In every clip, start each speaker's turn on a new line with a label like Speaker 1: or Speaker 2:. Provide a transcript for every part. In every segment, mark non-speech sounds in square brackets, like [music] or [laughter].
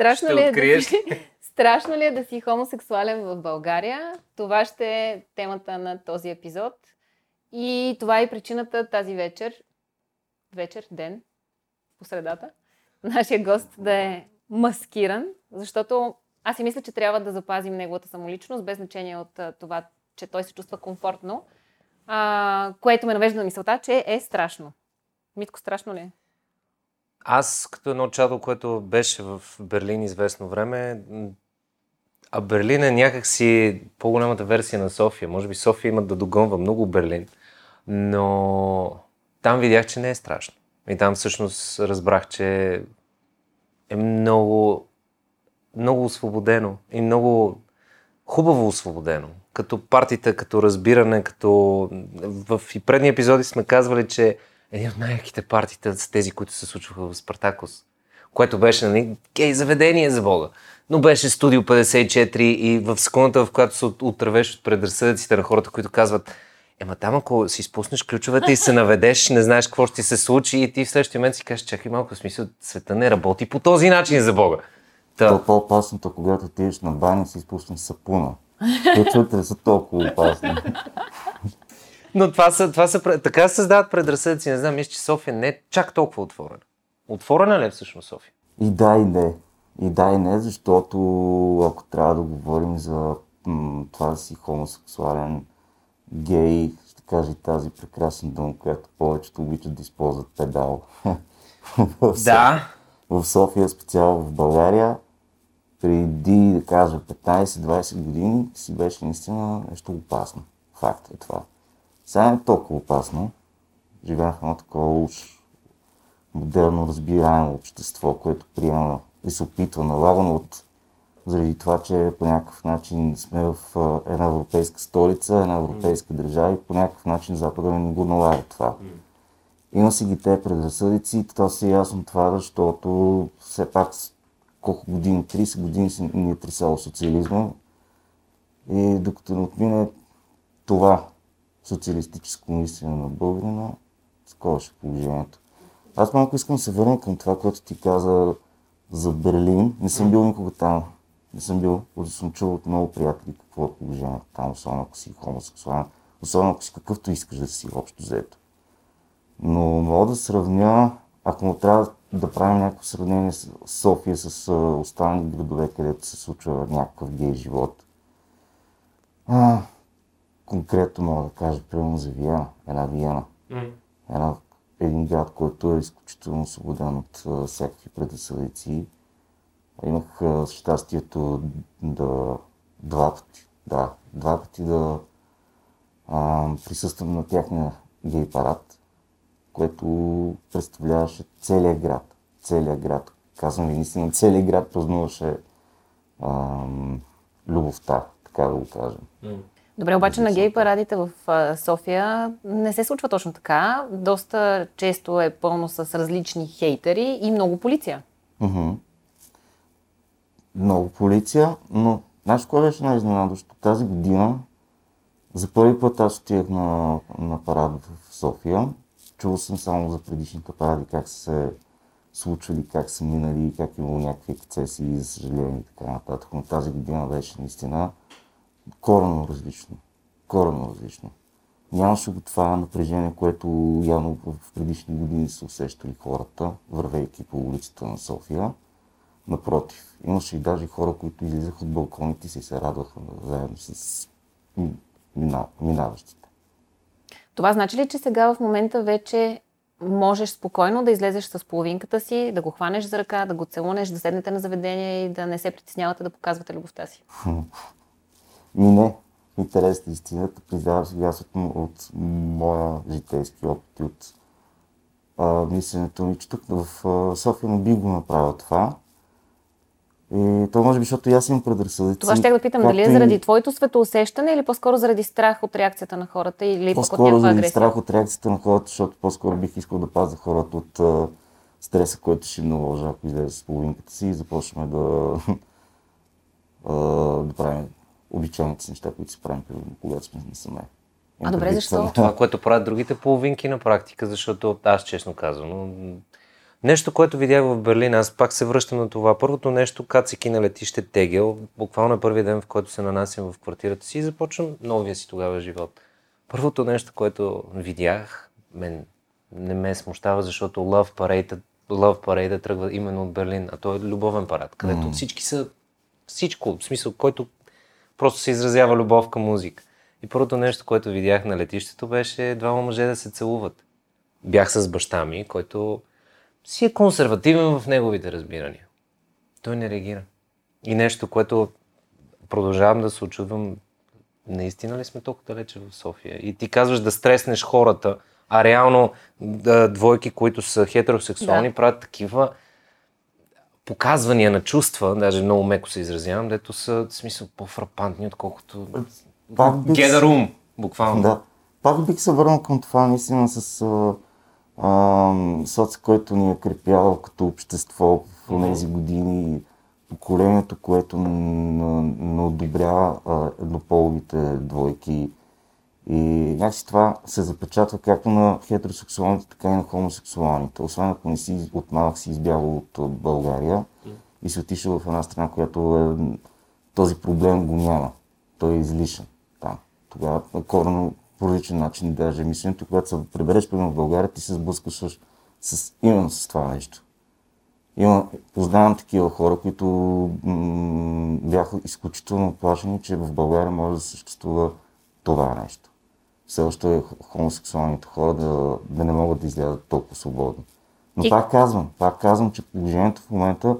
Speaker 1: Страшно
Speaker 2: Ще
Speaker 1: ли, е да си, [laughs] страшно ли е да си хомосексуален в България? Това ще е темата на този епизод. И това е причината тази вечер, вечер, ден, по средата, нашия гост да е маскиран, защото аз си мисля, че трябва да запазим неговата самоличност, без значение от това, че той се чувства комфортно, а, което ме навежда на мисълта, че е страшно. Митко, страшно ли е?
Speaker 2: Аз като едно чадо, което беше в Берлин известно време, а Берлин е някакси по-голямата версия на София. Може би София има да догонва много Берлин, но там видях, че не е страшно. И там всъщност разбрах, че е много, много освободено и много хубаво освободено. Като партита, като разбиране, като... В и предни епизоди сме казвали, че един от най-яките партита са тези, които се случваха в Спартакус. Което беше, нали, гей заведение за Бога. Но беше Студио 54 и в секундата, в която се от- отървеш от предразсъдъците на хората, които казват Ема там, ако си изпуснеш ключовете и се наведеш, не знаеш какво ще се случи и ти в следващия момент си кажеш, чакай малко, смисъл, света не работи по този начин за Бога.
Speaker 3: То
Speaker 2: Та,
Speaker 3: е по-опасното, когато отидеш на баня и си изпуснеш сапуна. Ключовете са толкова опасни.
Speaker 2: Но това са, това са, така се създават предразсъдъци. Не знам, мисля, че София не е чак толкова отворена. Отворена ли е всъщност София?
Speaker 3: И да, и не. И да, и не, защото ако трябва да говорим за м- това да си хомосексуален, гей, ще кажа тази прекрасна дума, която повечето обичат да използват педал. [laughs] София- В София, специално в България, преди, да кажа, 15-20 години си беше наистина нещо опасно. Факт е това. Сега е толкова опасно. В едно такова уж модерно разбираемо общество, което приема и се опитва налагано от заради това, че по някакъв начин сме в една европейска столица, една европейска държава и по някакъв начин Запада не го налага това. Има си ги те предразсъдици то си е ясно това, защото все пак колко години, 30 години си ни е тресало социализма и докато не отмине това социалистическо мислене на българина, такова ще е положението. Аз малко искам да се върна към това, което ти каза за Берлин. Не съм бил никога там. Не съм бил, но съм чул от много приятели какво е положението там, особено ако си хомосексуален, особено ако си какъвто искаш да си общо взето. Но мога да сравня, ако му трябва да правим някакво сравнение с София с а, останали градове, където се случва някакъв гей живот. А, конкретно мога да кажа, примерно за Виена, една Виена. Една, един град, който е изключително освободен от а, всякакви предразсъдици. Имах а, щастието да два пъти, да, два пъти да а, присъствам на тяхния гей парад, което представляваше целият град. Целият град. Казвам ви, наистина, целият град празнуваше ам, любовта, така да го кажем.
Speaker 1: Добре, обаче на гей парадите в София не се случва точно така. Доста често е пълно с различни хейтери и много полиция.
Speaker 3: Мгм. Много полиция, но знаеш кое беше най-изненадващо? Тази година за първи път аз отидах на, на парад в София. Чувал съм само за предишните паради, как са се случвали, как са минали, как имало някакви ексцесии, за съжаление и така нататък. Но тази година беше наистина коренно различно. Коренно различно. Нямаше го това напрежение, което явно в предишни години са усещали хората, вървейки по улицата на София. Напротив, имаше и даже хора, които излизаха от балконите и се радваха заедно с мина, минаващите.
Speaker 1: Това значи ли, че сега в момента вече можеш спокойно да излезеш с половинката си, да го хванеш за ръка, да го целунеш, да седнете на заведение и да не се притеснявате да показвате любовта си? [laughs]
Speaker 3: Ми не, интерес на истината, признавам си аз от, от моя житейски опит и от а, мисленето ми, че тук в а, София не би го направил това. И то може би, защото и аз имам предразсъдъци.
Speaker 1: Това ще да питам, дали е
Speaker 3: както и-
Speaker 1: заради твоето светоусещане или по-скоро заради страх от реакцията на хората или пък от
Speaker 3: По-скоро заради
Speaker 1: агресия?
Speaker 3: страх от реакцията на хората, защото по-скоро бих искал да пазя хората от а, стреса, който ще им наложа, ако излезе с половинката си и започваме да, [laughs] а, да правим обичайните си неща, които си правим, примерно, когато сме насаме.
Speaker 1: А, добре, защо?
Speaker 2: Това, което правят другите половинки на практика, защото аз честно казвам, Нещо, което видях в Берлин, аз пак се връщам на това. Първото нещо, кацики на летище Тегел, буквално е първият ден, в който се нанасям в квартирата си и започвам новия си тогава живот. Първото нещо, което видях, мен не ме смущава, защото Love Parade, Love Parade тръгва именно от Берлин, а то е любовен парад, където mm. всички са всичко, в смисъл, който просто се изразява любов към музика. И първото нещо, което видях на летището беше двама мъже да се целуват. Бях с баща ми, който си е консервативен в неговите разбирания. Той не реагира. И нещо, което продължавам да се очудвам, наистина ли сме толкова далече в София? И ти казваш да стреснеш хората, а реално да, двойки, които са хетеросексуални, да. правят такива показвания на чувства, даже много меко се изразявам, дето са в смисъл по-фрапантни, отколкото
Speaker 3: Пак бих...
Speaker 2: Get room, буквално.
Speaker 3: Да. Пак бих се върнал към това наистина с соц, който ни е крепял като общество в тези години, поколението, което не одобрява еднополовите двойки. И някакси това се запечатва както на хетеросексуалните, така и на хомосексуалните. Освен ако не си от малък си избягал от България и си отишъл в една страна, която е, този проблем го няма. Той е излишен там. Тогава корено по различен начин даже мисленето, когато се прибереш примерно в България, ти се сблъскаш с, с, именно с това нещо. Има, познавам такива хора, които м- бяха изключително оплашени, че в България може да съществува това нещо. Все още хомосексуалните хора да, да не могат да излязат толкова свободно. Но И... пак казвам, пак казвам, че положението в момента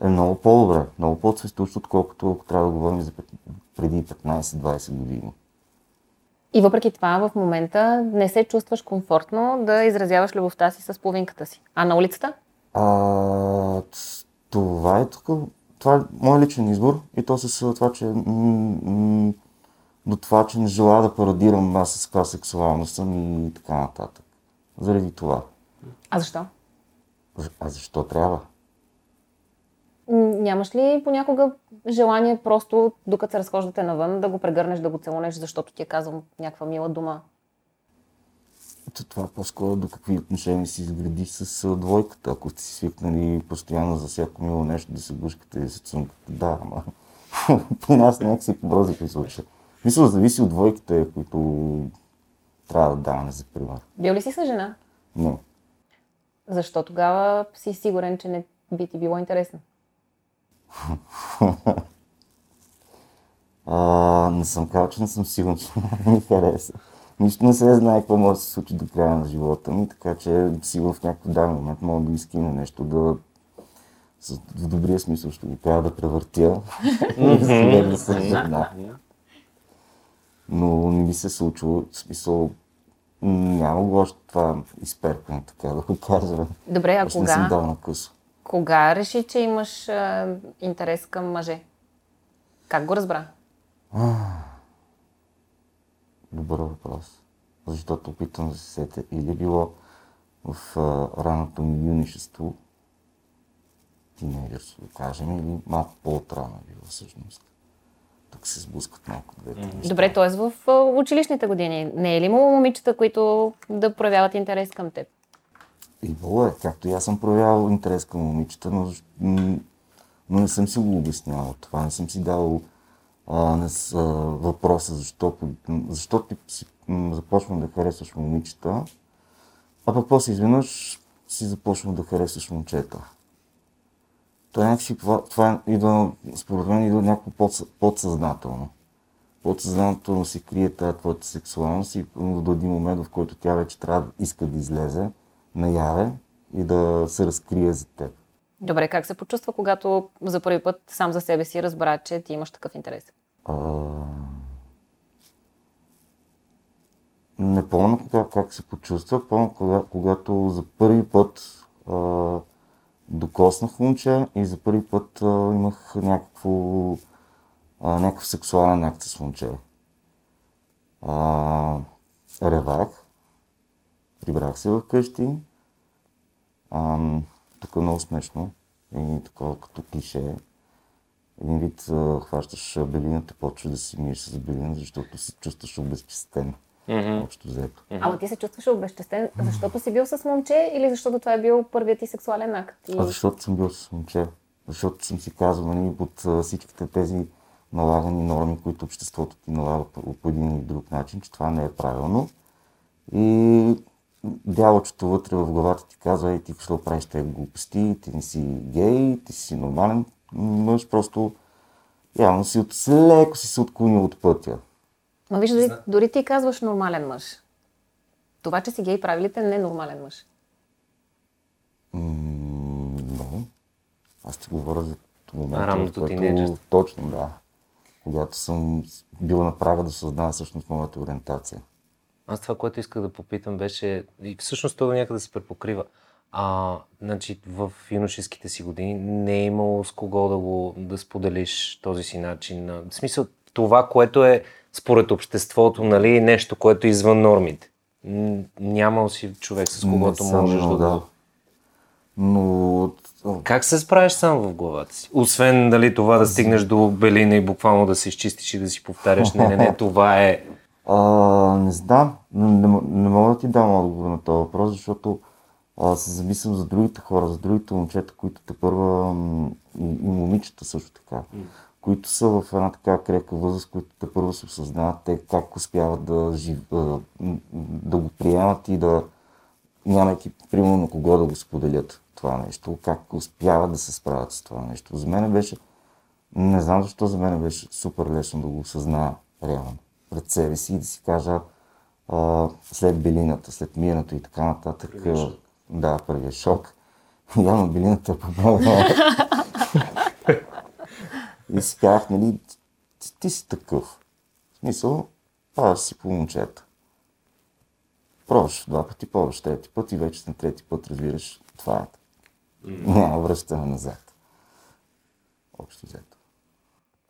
Speaker 3: е много по-добре, много по-цветущо, отколкото ако трябва да говорим за преди 15-20 години.
Speaker 1: И въпреки това, в момента не се чувстваш комфортно да изразяваш любовта си с половинката си. А на улицата?
Speaker 3: А, това е тук. Това е мой личен избор и то се това, че м- до това, че не желая да парадирам аз с каква сексуалност съм и така нататък. Заради това.
Speaker 1: А защо?
Speaker 3: А защо трябва?
Speaker 1: Нямаш ли понякога желание просто, докато се разхождате навън, да го прегърнеш, да го целунеш, защото ти е казвам някаква мила дума?
Speaker 3: Ето това по-скоро до какви отношения си изгради с двойката. Ако сте си свикнали постоянно за всяко мило нещо да се гушкате и да се цункате, да, ама [laughs] при нас някакси при случая. Мисля, зависи от двойките, които трябва да даваме за пример.
Speaker 1: Бил ли си с жена?
Speaker 3: Не.
Speaker 1: Защо тогава си сигурен, че не би ти било интересно? [laughs]
Speaker 3: а, не съм казал, че не съм сигурен, че ми хареса. Нищо не се знае какво може да се случи до края на живота ми, така че сигурно в някакъв даден момент мога да скина нещо, да в добрия смисъл ще го кажа да превъртя и [laughs] да се жена. Но не ми се случва, в смисъл няма го още това изперкане, така да го кажа.
Speaker 1: Добре, а
Speaker 3: още
Speaker 1: кога?
Speaker 3: Не съм дал на късо.
Speaker 1: Кога реши, че имаш а, интерес към мъже? Как го разбра?
Speaker 3: Добър въпрос. Защото опитвам да се сетя или било в а, раното ми юнишество, тинейджерство, да кажем, или малко по-отрано е било всъщност. Тук се сблъскват малко двете неща.
Speaker 1: Добре, т.е. в училищните години не е ли имало момичета, които да проявяват интерес към теб?
Speaker 3: Имало е, както и аз съм проявявал интерес към момичета, но, но не съм си го обяснявал това, не съм си дал а, не с, а, въпроса защо, защо ти си започвам да харесваш момичета, а пък после изведнъж си започвам да харесваш момчета. Това някакси, това, това идва, според мен идва някакво под, подсъзнателно. Подсъзнателно се крие тази твоята сексуалност и до един момент, в който тя вече трябва да иска да излезе наяве и да се разкрие за теб.
Speaker 1: Добре, как се почувства, когато за първи път сам за себе си разбра, че ти имаш такъв интерес? А...
Speaker 3: Не помня кога, как се почувства, помня кога, когато за първи път а, докоснах момче и за първи път а, имах някакво, а, някакъв сексуален акт с момче. А, ревах, прибрах се вкъщи. тук е много смешно и такова като клише. Един вид а, хващаш белината, почваш да си миеш с белина, защото се чувстваш обезчистен.
Speaker 2: Мгм.
Speaker 3: общо взето.
Speaker 1: Ама ти се чувстваш обезчестен, защото си бил с момче или защото това е бил първият ти сексуален акт? И...
Speaker 3: А защото съм бил с момче. Защото съм си казал, нали, от всичките тези налагани норми, които обществото ти налага по, по един или друг начин, че това не е правилно. И дяволчето вътре в главата ти казва, ей, ти какво правиш тези глупости, ти не си гей, ти си нормален мъж, просто явно си от, леко си се отклонил от пътя.
Speaker 1: Ма виж, дори, дори ти казваш нормален мъж. Това, че си гей, прави ли те ненормален мъж?
Speaker 3: Не. Аз ти говоря за момента, в който-
Speaker 2: тинейджерство.
Speaker 3: Точно, да. Когато съм бил на прага да съзнава всъщност моята ориентация.
Speaker 2: Аз това, което исках да попитам беше, и всъщност това някъде се препокрива. А, значи, в юношеските си години не е имало с кого да го да споделиш този си начин. на- В смисъл, това, което е според обществото, нали, нещо, което е извън нормите. Нямал си човек, с когото можеш да,
Speaker 3: да. Но
Speaker 2: Как се справиш сам в главата си? Освен дали това да стигнеш до белина и буквално да се изчистиш и да си повтаряш, не, не, не, [laughs] това е...
Speaker 3: а, не знам, не, не, мога да ти дам отговор на този въпрос, защото а, се замислям за другите хора, за другите момчета, които те първа и, и момичета също така, които са в една така крепка възраст, които те първо се осъзнават те как успяват да, жив, да го приемат и да нямайки примерно на кого да го споделят това нещо, как успяват да се справят с това нещо. За мен беше, не знам защо за мен беше супер лесно да го осъзная реално пред себе си и да си кажа а, след белината, след мирането и така нататък. а, Да, първият шок. [laughs] Явно белината е помогнала. И си казах, нали, ти, ти си такъв. В смисъл, паваш си по момчета. Пробваш два пъти, пробваш трети път и вече на трети път разбираш, това е. Няма връщане назад. Общо взето.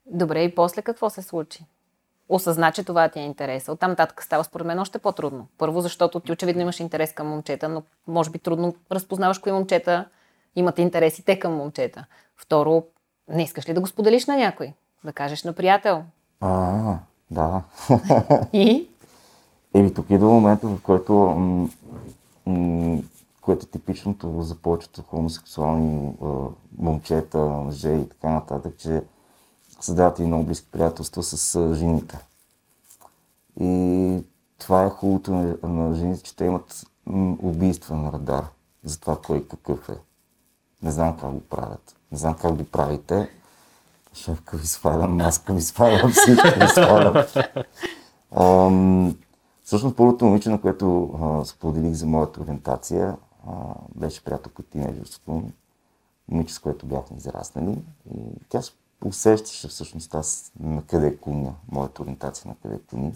Speaker 1: Добре, и после какво се случи? Осъзна, че това ти е интерес. Оттам нататък става според мен още по-трудно. Първо, защото ти очевидно имаш интерес към момчета, но може би трудно разпознаваш кои момчета имат интерес и те към момчета. Второ, не искаш ли да го споделиш на някой? Да кажеш на приятел.
Speaker 3: А, да.
Speaker 1: И? [laughs]
Speaker 3: Еми, тук идва момента, в който, м- м- което е типичното за повечето хомосексуални а, момчета, мъже и така нататък, че създават и много близки приятелства с а, жените. И това е хубавото на, на жените, че те имат м- убийствен радар за това кой какъв е. Не знам как го правят. Не знам как го правите. Шефка ви свалям, маска ви свалям, всичко ви свалям. Ам, Всъщност първото момиче, на което споделих за моята ориентация, а, беше приятелка от тинейджерството ми. Момиче, с което бяхме израснали. И тя усещаше всъщност аз на къде клоня, моята ориентация на къде клони.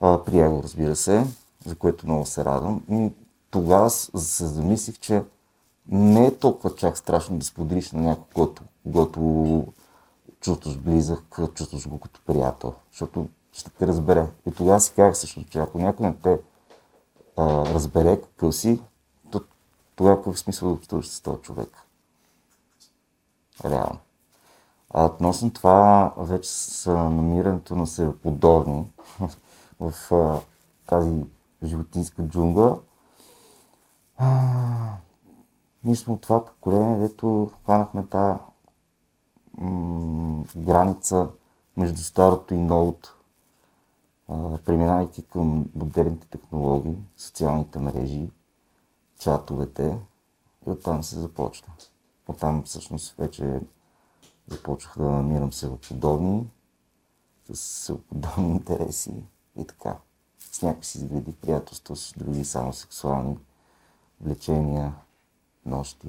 Speaker 3: Прия го, разбира се, за което много се радвам. И тогава се замислих, че не е толкова чак страшно да споделиш на някой, който, когато чувстваш близък, чувстваш го като приятел, защото ще те разбере. И тогава си казах също, че ако някой не те а, разбере какъв си, то тогава какъв смисъл да общуваш с този човек? Реално. А относно това, вече с намирането на себеподобни [laughs] в а, тази животинска джунгла, ние сме от това поколение, дето хванахме тази м- граница между старото и новото, преминавайки към модерните технологии, социалните мрежи, чатовете и оттам се започна. Оттам всъщност вече започнах да намирам себеподобни, с себеподобни интереси и така. С някакви си изгради приятелство с други само сексуални влечения, нощи.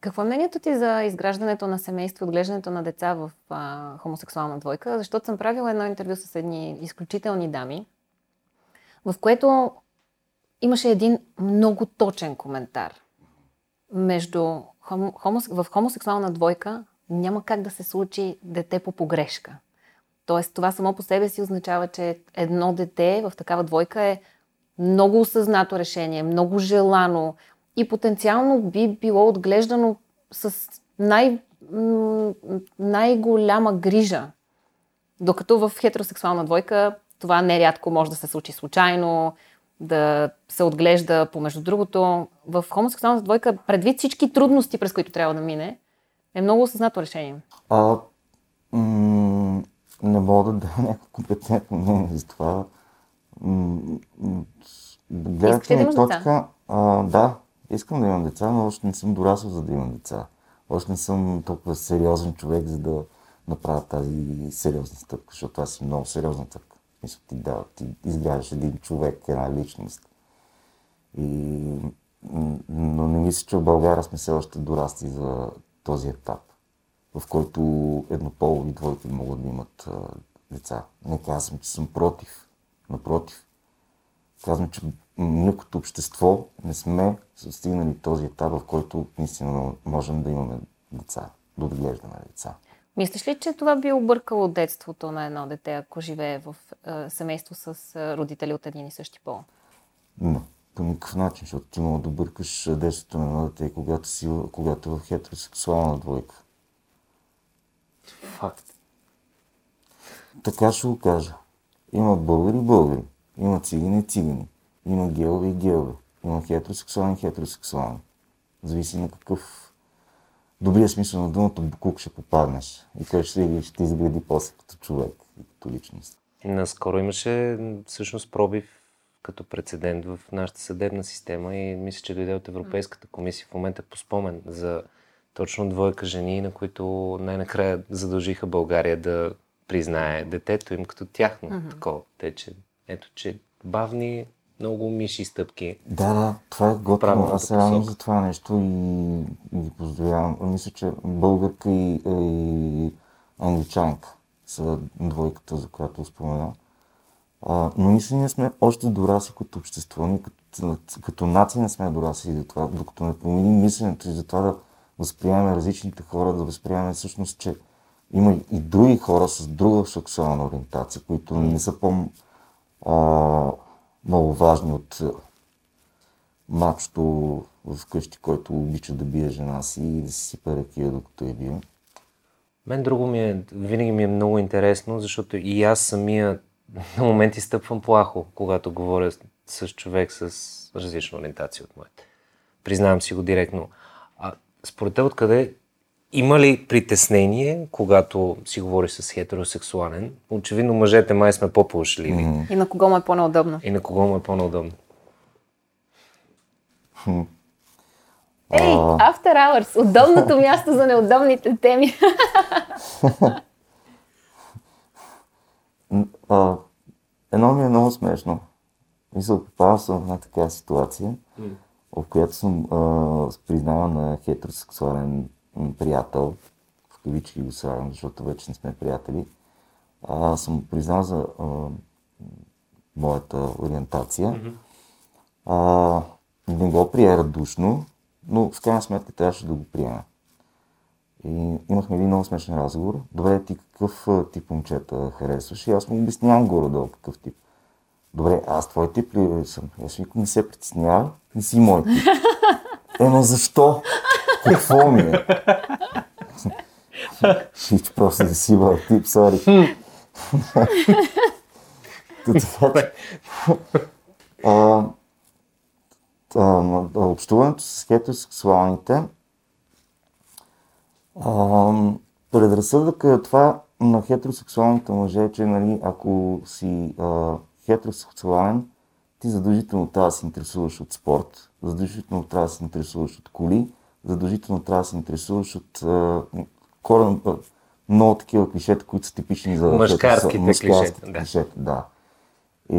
Speaker 1: Какво е мнението ти за изграждането на семейство, отглеждането на деца в а, хомосексуална двойка? Защото съм правила едно интервю с едни изключителни дами, в което имаше един много точен коментар. Между хомо, хомос, в хомосексуална двойка няма как да се случи дете по погрешка. Тоест, това само по себе си означава, че едно дете в такава двойка е много осъзнато решение, много желано и потенциално би било отглеждано с най, най-голяма грижа. Докато в хетеросексуална двойка това нерядко може да се случи случайно, да се отглежда помежду другото. В хомосексуалната двойка, предвид всички трудности, през които трябва да мине, е много осъзнато решение.
Speaker 3: А, м- не мога да дам някакво компетентно мнение за това. М- м- Гледате ми точка, а, да, искам да имам деца, но още не съм дорасъл за да имам деца. Още не съм толкова сериозен човек, за да направя тази сериозна стъпка, защото аз съм много сериозна стъпка. Мисля, ти, да, ти изграждаш един човек, една личност. И, но не мисля, че в България сме все още дорасти за този етап, в който еднополови двойки могат да имат деца. Не казвам, че съм против. Напротив. Казвам, че ние като общество не сме стигнали този етап, в който наистина можем да имаме деца, да отглеждаме деца.
Speaker 1: Мислиш ли, че това би объркало детството на едно дете, ако живее в е, семейство с е, родители от един и същи пол?
Speaker 3: Не, по никакъв начин, защото ти мога да бъркаш детството на едно дете, когато, си, когато е в хетеросексуална двойка.
Speaker 2: Факт.
Speaker 3: Така ще го кажа. Има българи и българи. Има цигани и цигани. Има геове и геове. Има хетеросексуални и хетеросексуални. Зависи на какъв добрия смисъл на думата буклук ще попаднеш. И той ще, ще изгради после като човек и като личност.
Speaker 2: Наскоро имаше всъщност пробив като прецедент в нашата съдебна система и мисля, че дойде от Европейската комисия в момента по спомен за точно двойка жени, на които най-накрая задължиха България да признае детето им като тяхно mm-hmm. такова. Те, че ето, че бавни, много миши стъпки.
Speaker 3: Да, да, това е готино.
Speaker 2: Правилната
Speaker 3: Аз се радвам за това нещо и, и ги поздравявам. Мисля, че българка и, и англичанка са двойката, за която спомена. А, но мисля, ние сме още дорасли като общество, ние като, като нация не сме дорасли за това, докато не променим мисленето и за това да възприемаме различните хора, да възприемаме всъщност, че има и други хора с друга сексуална ориентация, които не са по- много важни от а, мачото в къщи, който обича да бие жена си и да си сипе ракия, докато я бие.
Speaker 2: Мен друго ми е, винаги ми е много интересно, защото и аз самия [laughs] на моменти стъпвам плахо, когато говоря с човек с различна ориентация от моята. Признавам си го директно. А според те откъде има ли притеснение, когато си говориш с хетеросексуален? Очевидно мъжете май сме по-плашливи. Mm.
Speaker 1: И на кого му е по-неудобно?
Speaker 2: И на кого му е по-неудобно?
Speaker 1: Ей, After Hours, удобното място за неудобните теми.
Speaker 3: А, едно ми е много смешно. Мисля, попадал съм в една такава ситуация, в която съм а, признаван на хетеросексуален приятел, в кавички го слагам, защото вече не сме приятели, а, съм признал за а, моята ориентация. А, не го прие радушно, но в крайна сметка трябваше да го приема. И имахме един много смешен разговор. Добре, ти какъв тип момчета харесваш? И аз му обяснявам горе-долу какъв тип. Добре, аз твой тип ли съм? Аз викам, не се притеснява, не си мой тип. [laughs] Е, но защо? Какво ми е? Че просто мой тип, сори. Общуването с хетеросексуалните а, предразсъдъка е това на хетеросексуалните мъже, че нали, ако си а, хетеросексуален, ти задължително трябва да се интересуваш от спорт, задължително трябва да се интересуваш от коли, задължително трябва да се интересуваш от а, корен, а, много такива клишета, които са типични за
Speaker 2: Мъжкарските
Speaker 3: хетеросексуал-
Speaker 2: клишета, да.
Speaker 3: клишета, да. И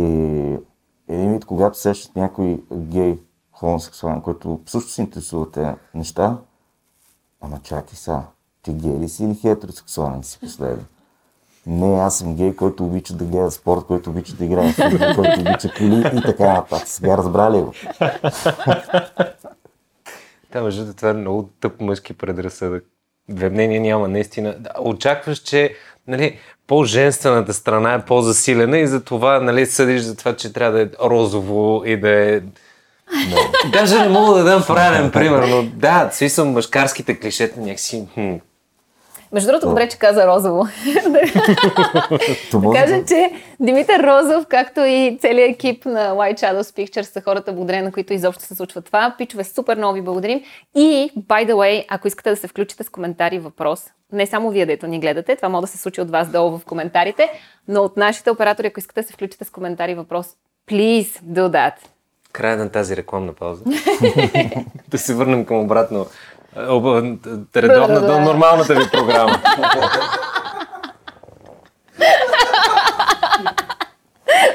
Speaker 3: един вид, когато срещат някой гей, хомосексуален, който също се интересува тези неща, ама чакай сега, ти гей ли си или хетеросексуален си последно? Не, аз съм гей, който обича да гледа спорт, който обича да играе футбол, който обича коли и така нататък. Сега разбрали го. [laughs]
Speaker 2: Да, между това е много тъп мъжки предразсъдък. Две мнения няма, наистина. Да, очакваш, че нали, по-женствената страна е по-засилена и затова нали, съдиш за това, че трябва да е розово и да е... Даже не мога да дам правилен пример, но да, си съм мъжкарските клишета някакси... Хм.
Speaker 1: Между другото, добре, че каза розово. [laughs] Да кажа, че Димитър Розов, както и целият екип на White Shadows Pictures са хората, благодарение на които изобщо се случва това. Пичове, супер много ви благодарим. И, by the way, ако искате да се включите с коментари и въпрос, не само вие, дето ни гледате, това може да се случи от вас долу в коментарите, но от нашите оператори, ако искате да се включите с коментари и въпрос, please do that.
Speaker 2: Края на тази рекламна пауза. [laughs] да се върнем към обратно. Е, об- Редовна,
Speaker 1: Да, да.
Speaker 2: до нормалната ви програма.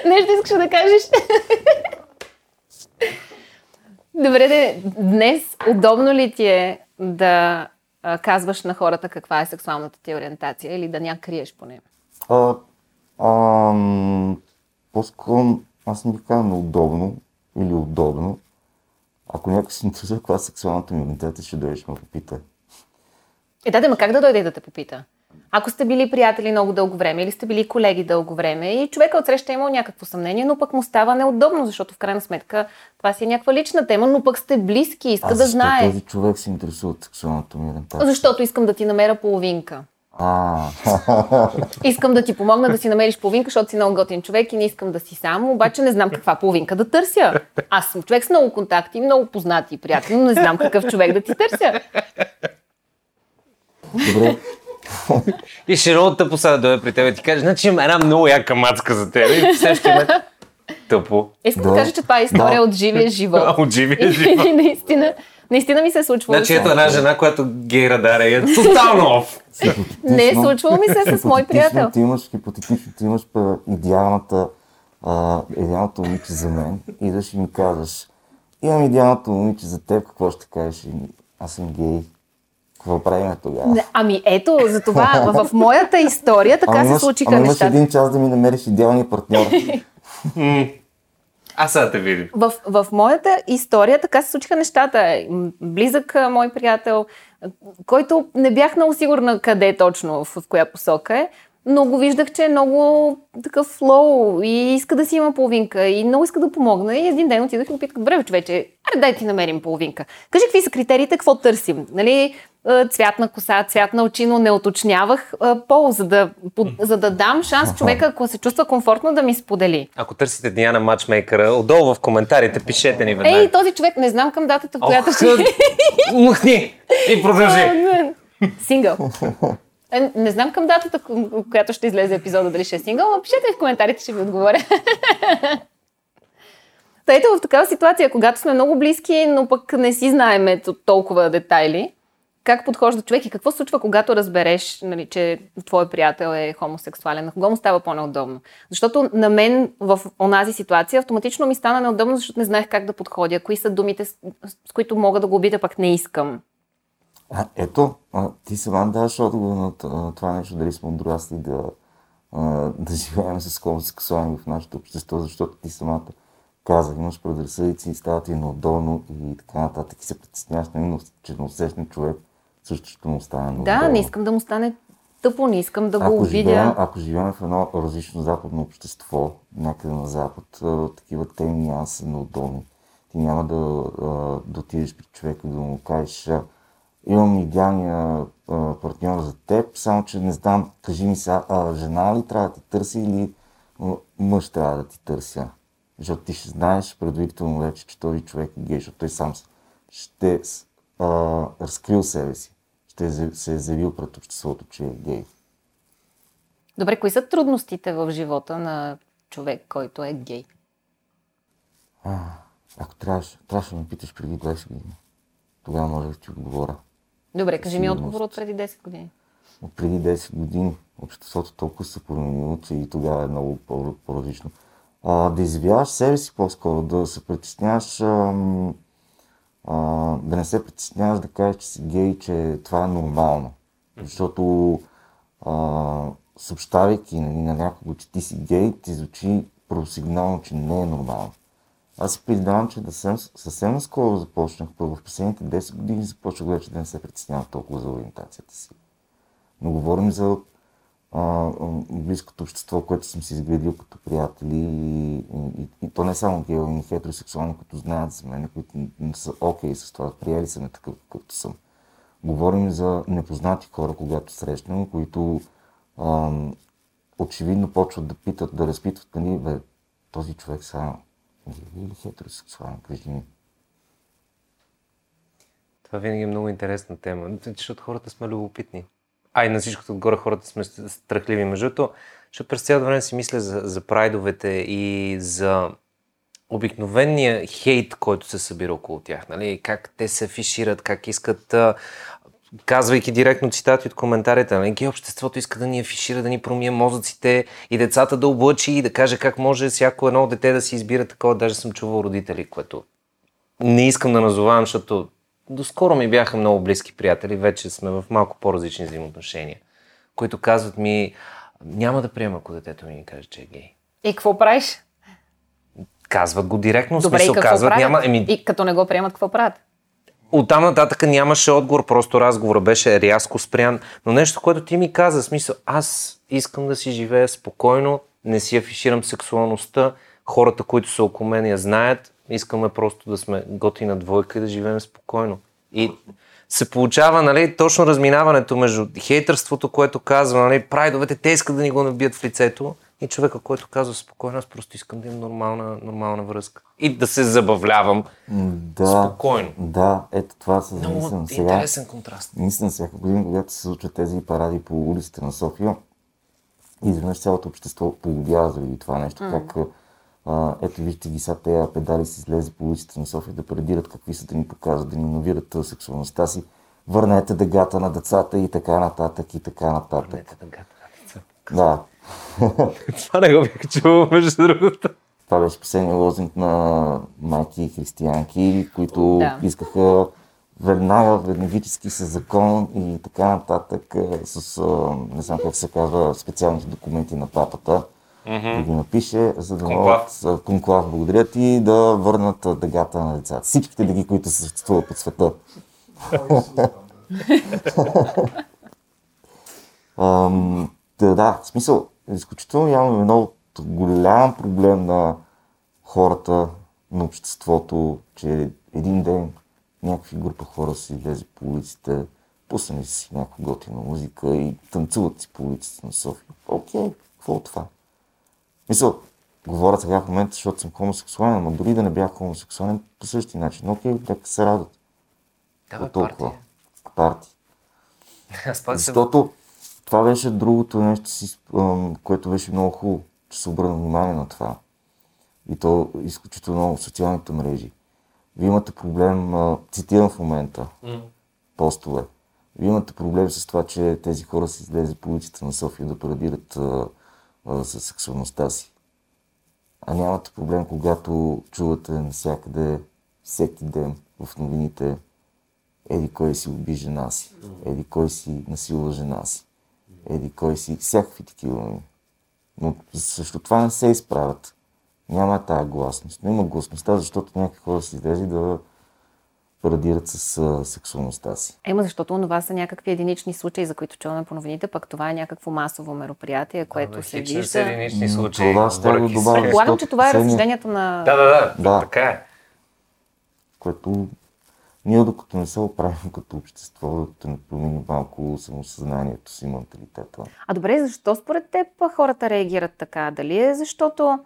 Speaker 1: Нещо искаш да кажеш? Добре, де, днес удобно ли ти е да а, казваш на хората каква е сексуалната ти ориентация или да ня криеш поне?
Speaker 3: А, ам, по-скоро аз не бих казал неудобно или удобно. Ако някой се интересува каква е сексуалната ми ориентация, ще дойде, ще ме попита.
Speaker 1: Е, да, да, ма как да дойде да те попита? Ако сте били приятели много дълго време или сте били колеги дълго време и човека отсреща е имал някакво съмнение, но пък му става неудобно, защото в крайна сметка това си е някаква лична тема, но пък сте близки, иска
Speaker 3: А
Speaker 1: да знае.
Speaker 3: този човек се интересува от сексуалната ми ориентация?
Speaker 1: Защото искам да ти намеря половинка.
Speaker 3: А, [laughs]
Speaker 1: Искам да ти помогна да си намериш половинка, защото си много готин човек и не искам да си сам, обаче не знам каква половинка да търся. Аз съм човек с много контакти, много познати приятели, но не знам какъв човек да ти търся.
Speaker 3: добре.
Speaker 2: И ще е много тъпо сега да дойде при теб и ти каже, значи има една много яка мацка за теб. И следващия момент тъпо.
Speaker 1: Искам да,
Speaker 3: Да.
Speaker 1: кажа, че това е история
Speaker 3: Да.
Speaker 1: от живия живот. [laughs]
Speaker 2: От живия
Speaker 1: И,
Speaker 2: живот.
Speaker 1: и наистина, наистина ми се е случвало.
Speaker 2: Значи ето една жена, която гей радара е тотално оф. [laughs]
Speaker 1: Не е случвало ми се с мой приятел.
Speaker 3: Ти имаш, хипотетично ти имаш идеалната, а, идеалното момиче за мен и да ще ми казваш, имам идеалното момиче за теб, какво ще кажеш? И Аз съм гей. Какво правим тогава?
Speaker 1: Ами ето, за това в, моята история така се
Speaker 3: имаш-
Speaker 1: случиха
Speaker 3: ама имаш
Speaker 1: нещата.
Speaker 3: един час да ми намериш идеалния партньор. [laughs]
Speaker 2: Аз сега те видим.
Speaker 1: В, в моята история така се случиха нещата. Близък а, мой приятел, а, който не бях много сигурна къде точно, в, в коя посока е, но го виждах, че е много такъв флоу и иска да си има половинка и много иска да помогна. И един ден отидох и го питах, добре, човече, аре дай ти намерим половинка. Кажи какви са критериите, какво търсим? Нали, а, цвят на коса, цвят на очи, но не уточнявах а, пол, за да, по- за да дам шанс човека, ако се чувства комфортно, да ми сподели.
Speaker 2: Ако търсите Диана Матчмейкъра, отдолу в коментарите пишете ни веднага.
Speaker 1: Ей, този човек, не знам към датата, в която
Speaker 2: Ох,
Speaker 1: ще...
Speaker 2: Махни и продължи. [laughs]
Speaker 1: Сингъл. Е, Не знам към датата, която ще излезе епизода, дали ще е сингъл, но пишете в коментарите, ще ви отговоря. [laughs] Та ето в такава ситуация, когато сме много близки, но пък не си знаеме толкова детайли, как подхожда човек и какво случва, когато разбереш, нали, че твой приятел е хомосексуален, на кого му става по-неудобно. Защото на мен в онази ситуация автоматично ми стана неудобно, защото не знаех как да подходя, кои са думите, с, с които мога да го обидя, пък не искам.
Speaker 3: А, ето, а, ти сама даваш отговор на това нещо, дали сме отрасли да, да живеем с хомосексуални в нашето общество, защото ти самата каза, имаш предразсъдици, става ти неудобно и така нататък и се притесняваш, нали, че усещан човек също ще му стане.
Speaker 1: Да, не искам да му стане тъпо, не искам да го
Speaker 3: ако живеем, ако живеем в едно различно западно общество, някъде на запад, такива теми няма са неудобни. Ти няма да, а, да отидеш при човека и да му кажеш, имам идеалния партньор за теб, само че не знам, кажи ми сега, а, жена ли трябва да ти търси или мъж трябва да ти търся. Защото ти ще знаеш предварително вече, че този човек е гей, защото той сам ще а, разкрил себе си, ще е се е заявил пред обществото, че е гей.
Speaker 1: Добре, кои са трудностите в живота на човек, който е гей?
Speaker 3: А, ако трябваше, трябваше да ме питаш преди 20 години, тогава може да ти отговоря.
Speaker 1: Добре, кажи ми отговор от преди 10 години.
Speaker 3: От преди 10 години обществото толкова се променило, че и тогава е много по- по-различно. А, да изявяваш себе си по-скоро, да се притесняваш, ам, а, да не се притесняваш да кажеш, че си гей, че това е нормално. Защото а, съобщавайки нали, на някого, че ти си гей, ти звучи просигнално, че не е нормално. Аз си признавам, че да съм, съвсем наскоро започнах, първо в последните 10 години започнах вече да не се притеснявам толкова за ориентацията си. Но говорим за а, а, близкото общество, което съм си изградил като приятели и, и, и то не само гео, и хетеросексуални, които знаят за мен, които не са окей с това, приели са ме такъв, какъвто съм. Говорим за непознати хора, когато срещнем, които ам, очевидно почват да питат, да разпитват, нали, бе, този човек са гей или хетеросексуален, кажи ми.
Speaker 2: Това винаги е много интересна тема, защото хората сме любопитни. А и на всичкото отгоре хората сме страхливи. Между другото, защото през цялото време си мисля за, за прайдовете и за обикновения хейт, който се събира около тях. Нали? Как те се афишират, как искат, казвайки директно цитати от коментарите, нали? гей обществото иска да ни афишира, да ни промие мозъците и децата да облъчи и да каже как може всяко едно дете да си избира такова. Даже съм чувал родители, което не искам да назовавам, защото доскоро ми бяха много близки приятели, вече сме в малко по-различни взаимоотношения, които казват ми, няма да приема, ако детето ми каже, че е гей.
Speaker 1: И какво правиш?
Speaker 2: Казват го директно,
Speaker 1: Добре,
Speaker 2: смисъл
Speaker 1: и какво
Speaker 2: казват,
Speaker 1: правят?
Speaker 2: няма... Еми,
Speaker 1: И като не го приемат, какво правят?
Speaker 2: Оттам нататък нямаше отговор, просто разговора беше рязко спрян. Но нещо, което ти ми каза, смисъл, аз искам да си живея спокойно, не си афиширам сексуалността, хората, които са около мен я знаят, искаме просто да сме готина двойка и да живеем спокойно. И се получава нали, точно разминаването между хейтърството, което казва, нали, прайдовете, те искат да ни го набият в лицето, и човека, който казва спокойно, аз просто искам да имам нормална, нормална връзка. И да се забавлявам
Speaker 3: Да,
Speaker 2: спокойно.
Speaker 3: да, ето това се
Speaker 2: Много
Speaker 3: замислям сега.
Speaker 2: интересен контраст.
Speaker 3: Наистина, всяка година, когато се случват тези паради по улиците на София, изведнъж цялото общество полудява заради това нещо. Как, а, ето вижте ги сега тези педали си излезе по улиците на София да предират какви са да ни показват, да ни новират а, сексуалността си. Върнете дъгата на децата и така нататък и така нататък.
Speaker 2: Нека да гата на децата.
Speaker 3: Да, [laughs]
Speaker 2: Това не го бях чувал, между другото.
Speaker 3: това беше последния лозинг на майки и християнки, които
Speaker 1: Да.
Speaker 3: искаха веднага, веднагически с закон и така нататък, с, не знам как се казва, специалните документи на папата, да ги напише, за да могат, конклав, благодаря ти, да върнат дъгата на децата. Всичките дъги, които съществуват по света. [laughs] Ам, да, да, в смисъл, изключително явно е много голям проблем на хората, на обществото, че един ден някакви група хора си излезе по улиците, пуснали си някаква готина музика и танцуват си по улиците на София. Окей, какво от това? Мисъл, говоря сега в момента, защото съм хомосексуален, но дори да не бях хомосексуален по същия начин. Окей, нека се радват.
Speaker 2: Да, бе,
Speaker 3: толкова. Парти. [laughs] Защото това беше другото нещо, си, което беше много хубаво, че се обърна внимание на това. И то изключително много в социалните мрежи. Вие имате проблем, цитирам в момента, постове. Вие имате проблем с това, че тези хора се излезе по улиците на София да парадират а, сексуалността си. А нямате проблем, когато чувате навсякъде, всеки ден в новините, еди кой си уби жена си, еди кой си насилва жена си, еди кой си, всякакви такива. Но също това не се изправят. Няма тая гласност. Но има гласността, защото някакви хора си излезли да парадират с а, сексуалността си.
Speaker 1: Ема защото това са някакви единични случаи, за които чуваме по новините, пък това е някакво масово мероприятие, което
Speaker 2: Абе,
Speaker 1: се
Speaker 2: не са
Speaker 1: вижда.
Speaker 2: единични случаи.
Speaker 3: това ще го добавя.
Speaker 1: Предполагам, че това е разсъждението на...
Speaker 2: Да, да, да,
Speaker 3: Да.
Speaker 2: така е.
Speaker 3: което ние докато не се оправим като общество, докато не променим малко самосъзнанието си, менталитета.
Speaker 1: А добре, защо според теб хората реагират така? Дали е защото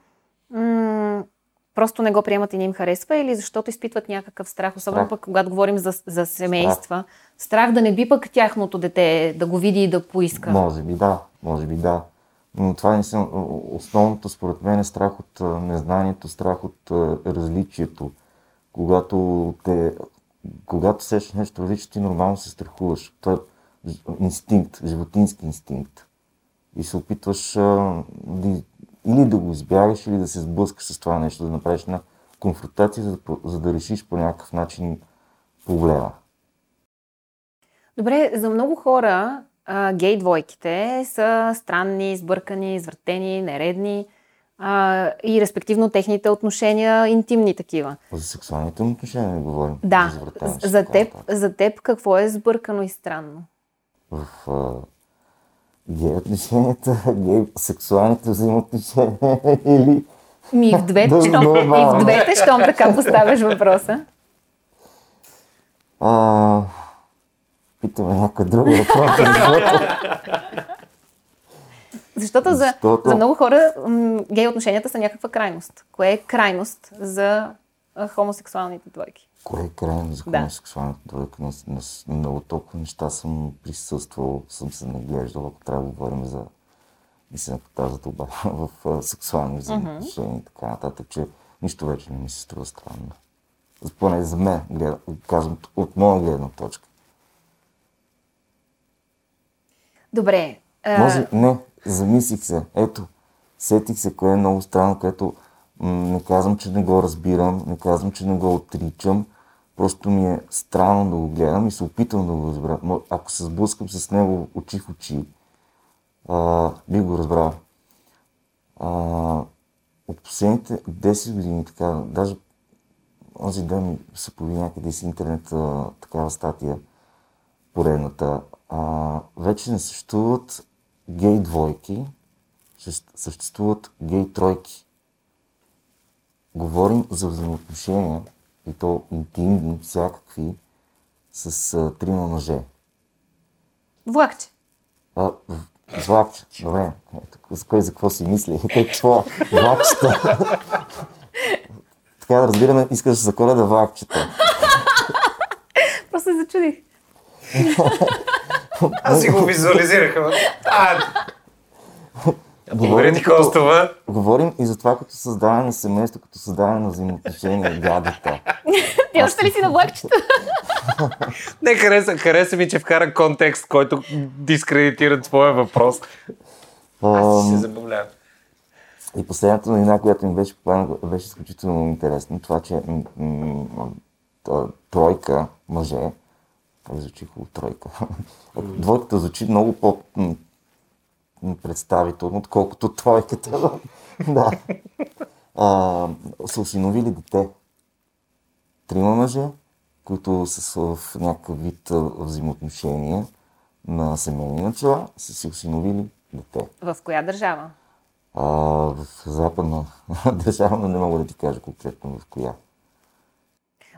Speaker 1: м- просто не го приемат и не им харесва или защото изпитват някакъв страх, особено
Speaker 3: Страх.
Speaker 1: пък когато говорим за, за семейства. Страх. да не би пък тяхното дете да го види и да поиска.
Speaker 3: Може би да, може би да. Но това не съм, основното според мен е страх от незнанието, страх от различието. Когато, те, когато сещаш нещо различно, ти нормално се страхуваш. Това е инстинкт, животински инстинкт. И се опитваш да, или да го избягаш, или да се сблъскаш с това нещо, да направиш една конфронтация, за за да решиш по някакъв начин проблема.
Speaker 1: Добре, за много хора а, гей двойките са странни, сбъркани, извъртени, нередни а, и респективно техните отношения интимни такива.
Speaker 3: За сексуалните отношения не говорим.
Speaker 1: Да, за
Speaker 3: така
Speaker 1: теб, за теб какво е сбъркано и странно?
Speaker 3: в а, гей отношенията, гей сексуалните взаимоотношения [laughs] или
Speaker 1: Ми в двете, щом, и в двете, щом така поставяш въпроса.
Speaker 3: а, питаме някой друг въпрос.
Speaker 1: Защото за,
Speaker 3: Защото-
Speaker 1: за много хора м, гей отношенията са някаква крайност. Кое е крайност за а, хомосексуалните двойки?
Speaker 3: Кое е крайно за
Speaker 1: Да.
Speaker 3: хомосексуалната двойка? На, на, на много толкова неща съм присъствал, съм се наглеждал, ако трябва да говорим за мисля, тази това [laughs] в а, сексуални взаимоотношения и така нататък, че нищо вече не ми се струва странно. Поне за мен, гледа, казвам от моя гледна точка.
Speaker 1: Добре. а,
Speaker 3: Може, не, замислих се. Ето, сетих се, кое е много странно, което не казвам, че не го разбирам, не казвам, че не го отричам. Просто ми е странно да го гледам и се опитвам да го разбера. Мо- Ако се сблъскам с него очи в очи, а, би го разбрал. А, от последните 10 години, така, даже онзи ден ми се появи някъде с интернет а, такава статия, поредната. А, вече не съществуват гей двойки, ще съществуват гей тройки. Говорим за взаимоотношения, и то интимни, всякакви, с а, трима мъже.
Speaker 1: Влакче.
Speaker 3: А, в- влакче, добре. Ето, с кой за какво си мисли? [laughs] Кой какво? Влакчета. [laughs] така да разбираме, искаш за коледа влакчета.
Speaker 1: Просто се зачудих.
Speaker 2: Аз си го визуализирах. А, Благодаря
Speaker 3: Говорим
Speaker 2: ти,
Speaker 3: като-
Speaker 2: Костова.
Speaker 3: Говорим и за това като създаване на семейство, като създаване на взаимоотношения, [laughs] гадата.
Speaker 1: Ти още ли си на влакчета? [laughs]
Speaker 2: Не, хареса, хареса ми, че вкара контекст, който дискредитира твоя въпрос. Аз си се забавлявам.
Speaker 3: И последната новина, която ми беше попадна, беше изключително интересна. Това, че м- м- тройка мъже, звучи хубаво тройка, [laughs] двойката звучи много по представително, отколкото тройката. да. А, са осиновили дете. Трима мъже, които са в някакъв вид взаимоотношения на семейни начала, са си осиновили дете.
Speaker 1: В коя държава?
Speaker 3: А, в западна [laughs] държава, но не мога да ти кажа конкретно в коя.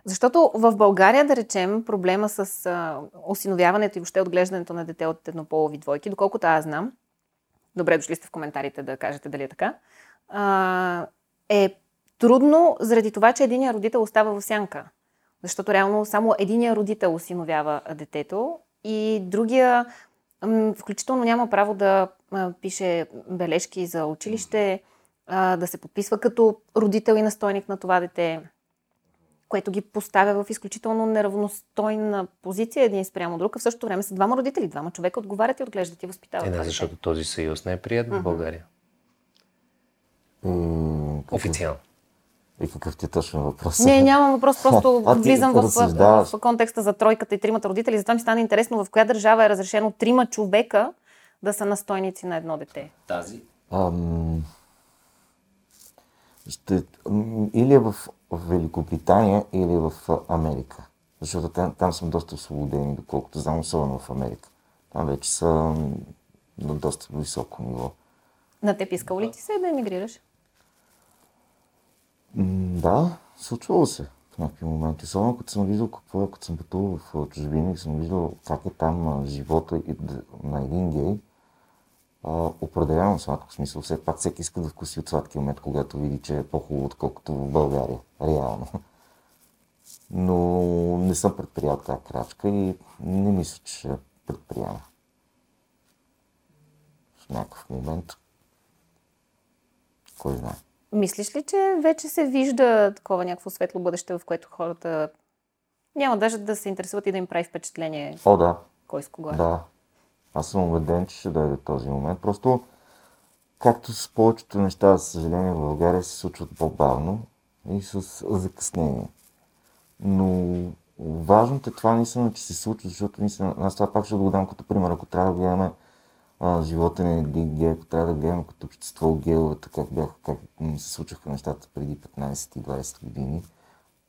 Speaker 1: Защото в България, да речем, проблема с а, осиновяването и въобще отглеждането на дете от еднополови двойки, доколкото аз знам, добре дошли сте в коментарите да кажете дали е така, а, е трудно заради това, че единия родител остава в сянка. Защото реално само единия родител осиновява детето и другия включително няма право да пише бележки за училище, да се подписва като родител и настойник на това дете което ги поставя в изключително неравностойна позиция един спрямо друг, а в същото време са двама родители, двама човека отговарят и отглеждат и възпитават.
Speaker 2: Е, не, защото този съюз не е прият в България.
Speaker 3: М,
Speaker 2: Официално.
Speaker 3: И какъв ти е точно въпрос?
Speaker 1: Не, нямам въпрос, просто [laughs]
Speaker 3: А,
Speaker 1: влизам в, в, в контекста за тройката и тримата родители. Затова ми стана интересно в коя държава е разрешено трима човека да са настойници на едно дете.
Speaker 2: Тази.
Speaker 3: Ам, ще, или е в, Великобритания, или е в Америка. Защото там, там съм доста освободени, доколкото знам, особено в Америка. Там вече са на доста високо ниво.
Speaker 1: На теб искал ли ти се да емигрираш?
Speaker 3: Да, случвало се в някакви моменти. Особено като съм виждал какво е, като съм пътувал в чужбина и съм виждал как е там живота на един гей. А, определено сладко в смисъл. Все пак всеки иска да вкуси от сладкия мед, когато види, че е по-хубаво, отколкото в България. Реално. Но не съм предприял тази крачка и не мисля, че ще предприема. В някакъв момент. Кой знае.
Speaker 1: Мислиш ли, че вече се вижда такова някакво светло бъдеще, в което хората няма даже да се интересуват и да им прави впечатление
Speaker 3: О, да.
Speaker 1: кой с кого е?
Speaker 3: Да. Аз съм убеден, че ще дойде този момент. Просто, както с повечето неща, за съжаление, в България се случват по-бавно и с закъснение. Но важното е това наистина, че се случва, защото наистина, аз това пак ще го дам като пример. Ако трябва да гледаме а, живота един гей, ако трябва да гледаме като общество геовете, как, бяха, как се случваха нещата преди 15 и 20 години,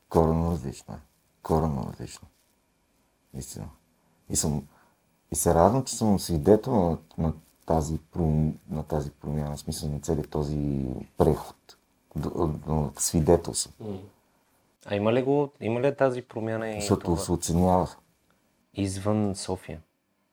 Speaker 3: коренно различно е. Коренно различно. Наистина. И съм, и се радвам, че съм свидетел на, на, тази, на тази промяна, в смисъл на целият този преход. До, до, свидетел съм,
Speaker 2: А има ли, го, има ли тази промяна и
Speaker 3: защото
Speaker 2: това?
Speaker 3: се оценява.
Speaker 2: извън София.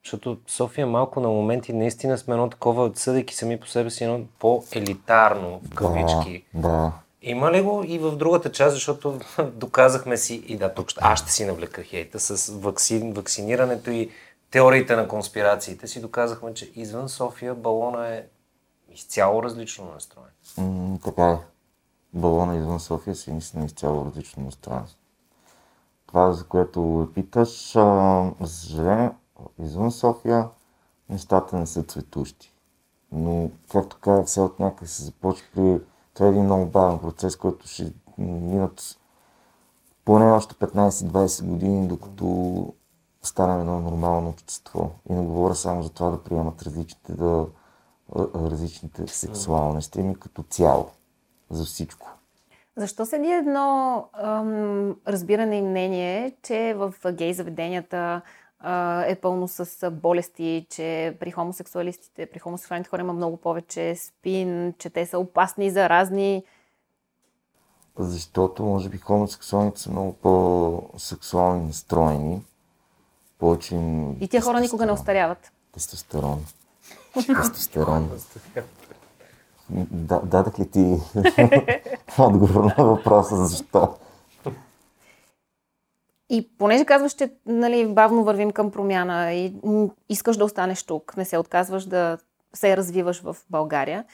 Speaker 2: Защото София малко на моменти наистина сме едно такова, съдейки сами по себе си, едно по-елитарно, в кавички.
Speaker 3: Да, да.
Speaker 2: Има ли го и в другата част, защото [laughs] доказахме си, и да, тук аз ще си навлека хейта, с вакцин, вакцинирането и теориите на конспирациите си доказахме, че извън София балона е изцяло различно настроен.
Speaker 3: Така е. Балона извън София си наистина изцяло различно настроен. Това, за което питаш, а, за извън София нещата не са цветущи. Но, както казах, сега от някъде се започва при... Това е един много бавен процес, който ще минат поне още 15-20 години, докато станем едно нормално общество. И не говоря само за това да приемат различните, да, различните сексуалности, ами като цяло. За всичко.
Speaker 1: Защо седи едно ам, разбиране и мнение, че в гей заведенията а, е пълно с болести, че при хомосексуалистите, при хомосексуалните хора има много повече спин, че те са опасни, заразни.
Speaker 3: Защото, може би, хомосексуалните са много по-сексуални настроени. Повече им...
Speaker 1: И тия хора никога не остаряват.
Speaker 3: Тестостерон. [laughs] Тестостерон. Да, дадах ли ти [laughs] отговор на въпроса защо?
Speaker 1: И понеже казваш, че нали, бавно вървим към промяна и искаш да останеш тук, не се отказваш да се развиваш в България,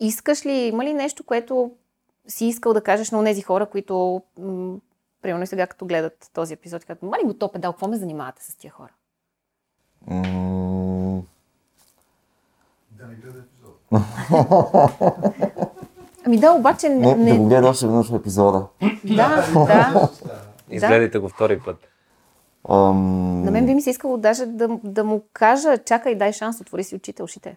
Speaker 1: искаш ли, има ли нещо, което си искал да кажеш на тези хора, които, примерно и сега като гледат този епизод, казват, мали го то педал, какво ме занимавате с тия хора?
Speaker 4: Да не гледа епизод. [laughs]
Speaker 1: Ами да, обаче не...
Speaker 3: Не, да го гледа още веднъж епизода.
Speaker 1: Да, [laughs] да.
Speaker 2: Изгледайте го втори път.
Speaker 3: Ам,
Speaker 1: На мен би ми се искало даже да, да му кажа, чакай, дай шанс, отвори си очите, ушите.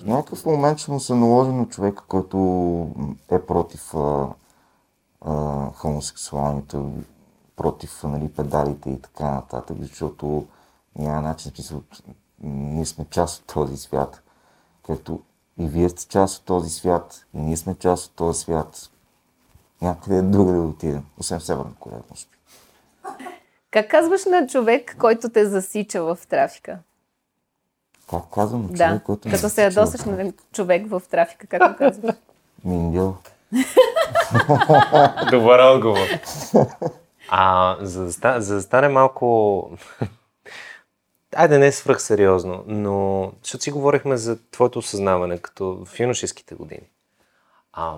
Speaker 3: В някакъв момент ще му се наложи на човека, който е против а, а, хомосексуалните, против нали, педалите и така нататък, защото няма начин, смисъл, ние сме част от този свят. Както и вие сте част от този свят, и ние сме част от този свят. Някъде друга да отидем, освен в Северна Корея, може би.
Speaker 1: Как казваш на човек, който те засича в трафика?
Speaker 3: Как казвам на човек,
Speaker 1: Да,
Speaker 3: който
Speaker 1: като се ядосаш на човек в трафика, как го казваш?
Speaker 3: Миндил. [laughs] [laughs]
Speaker 2: Добър отговор. А, за да, ста- за да стане малко... [laughs] Айде не е свръх сериозно, но защото си говорихме за твоето осъзнаване като в юношеските години. А,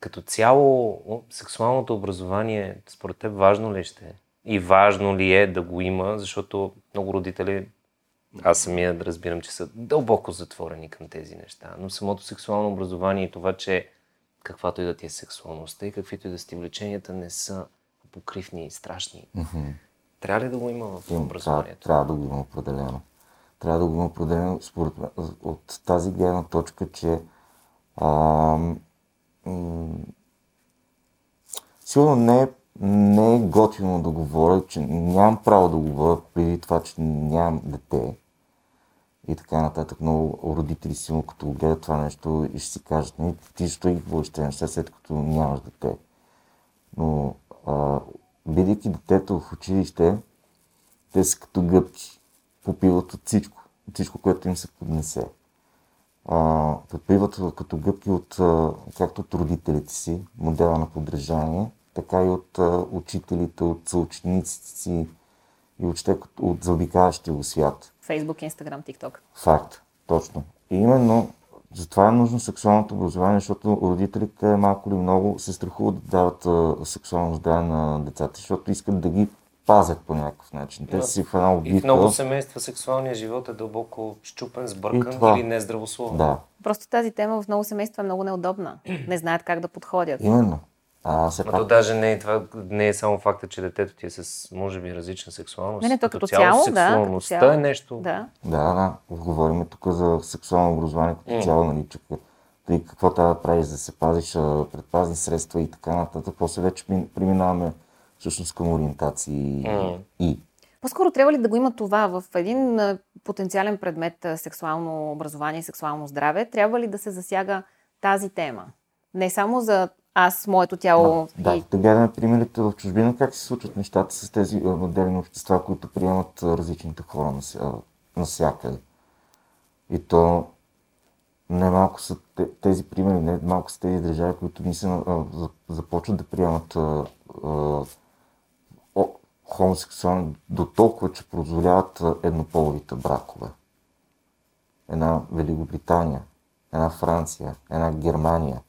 Speaker 2: като цяло, сексуалното образование, според теб, важно ли ще е? И важно ли е да го има, защото много родители, аз самия разбирам, че са дълбоко затворени към тези неща. Но самото сексуално образование и това, че каквато и да ти е сексуалността и каквито и да сте влеченията, не са покривни и страшни. Трябва ли да го има в
Speaker 3: трябва,
Speaker 2: образованието?
Speaker 3: трябва да го има определено. Трябва да го има определено според мен, от тази гледна точка, че а, м- сигурно не е, не е готино да говоря, че нямам право да говоря преди това, че нямам дете и така нататък. Много родители сигурно като гледат това нещо и ще си кажат, не, ти защо ги тези неща, след като нямаш дете. Но а, бидейки детето в училище, те са като гъбки. Попиват от всичко. От всичко, което им се поднесе. А, попиват като гъбки от, както от родителите си, модела на подражание, така и от а, учителите, от съучениците си и въобще като- от заобикалящия го свят.
Speaker 1: Фейсбук, Инстаграм, ТикТок.
Speaker 3: Факт, точно. И именно затова е нужно сексуалното образование, защото родителите малко или много се страхуват да дават сексуално здраве на децата, защото искат да ги пазят по някакъв начин. Те си в една
Speaker 2: И в много семейства сексуалният живот е дълбоко щупен, сбъркан
Speaker 3: това.
Speaker 2: или нездравословен.
Speaker 3: Да,
Speaker 1: Просто тази тема в много семейства е много неудобна. Не знаят как да подходят.
Speaker 3: именно. А, все
Speaker 2: Ма то
Speaker 3: пак,
Speaker 2: даже не е, това, не е само факта, че детето ти е с, може би, различна сексуалност.
Speaker 1: Не, не, то като цяло, да, като цяло.
Speaker 2: е нещо.
Speaker 1: Да.
Speaker 3: да, да, говорим тук за сексуално образование като
Speaker 2: М.
Speaker 3: цяло, нали, че ти какво трябва да правиш, да се пазиш предпазни средства и така нататък. После вече ми- преминаваме всъщност към ориентации
Speaker 2: М.
Speaker 3: и
Speaker 1: По-скоро трябва ли да го има това в един потенциален предмет сексуално образование и сексуално здраве? Трябва ли да се засяга тази тема? Не само за аз, моето тяло
Speaker 3: Да,
Speaker 1: и
Speaker 3: да гледаме примерите в чужбина, как се случват нещата с тези модерни общества, които приемат различните хора нався- навсякъде. И то не малко са те- тези примери, не малко са тези държави, които наистина започват да приемат а, а, хомосексуални до толкова, че позволяват а, еднополовите бракове. Една Великобритания, една Франция, една Германия,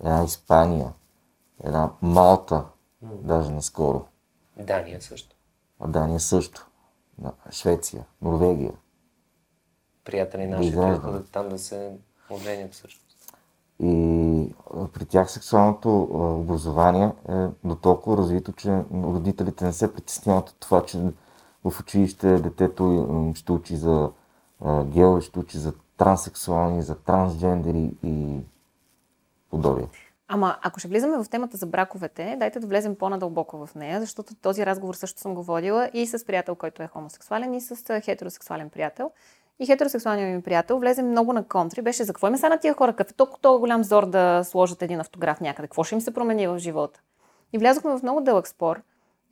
Speaker 3: една Испания, една Малта, даже наскоро,
Speaker 2: Дания също.
Speaker 3: а Дания също, Швеция, Норвегия.
Speaker 2: Приятели наши, ходят там да се оженят всъщност.
Speaker 3: И при тях сексуалното образование е до толкова развито, че родителите не се притесняват от това, че в училище детето ще учи за а, геове, ще учи за транссексуални, за трансджендери и подобие.
Speaker 1: Ама ако ще влизаме в темата за браковете, дайте да влезем по-надълбоко в нея, защото този разговор също съм го водила и с приятел, който е хомосексуален, и с а, хетеросексуален приятел. И хетеросексуалният ми приятел влезе много на контри. Беше за какво им са на тия хора? Какъв е толкова, толкова голям зор да сложат един автограф някъде? Какво ще им се промени в живота? И влязохме в много дълъг спор.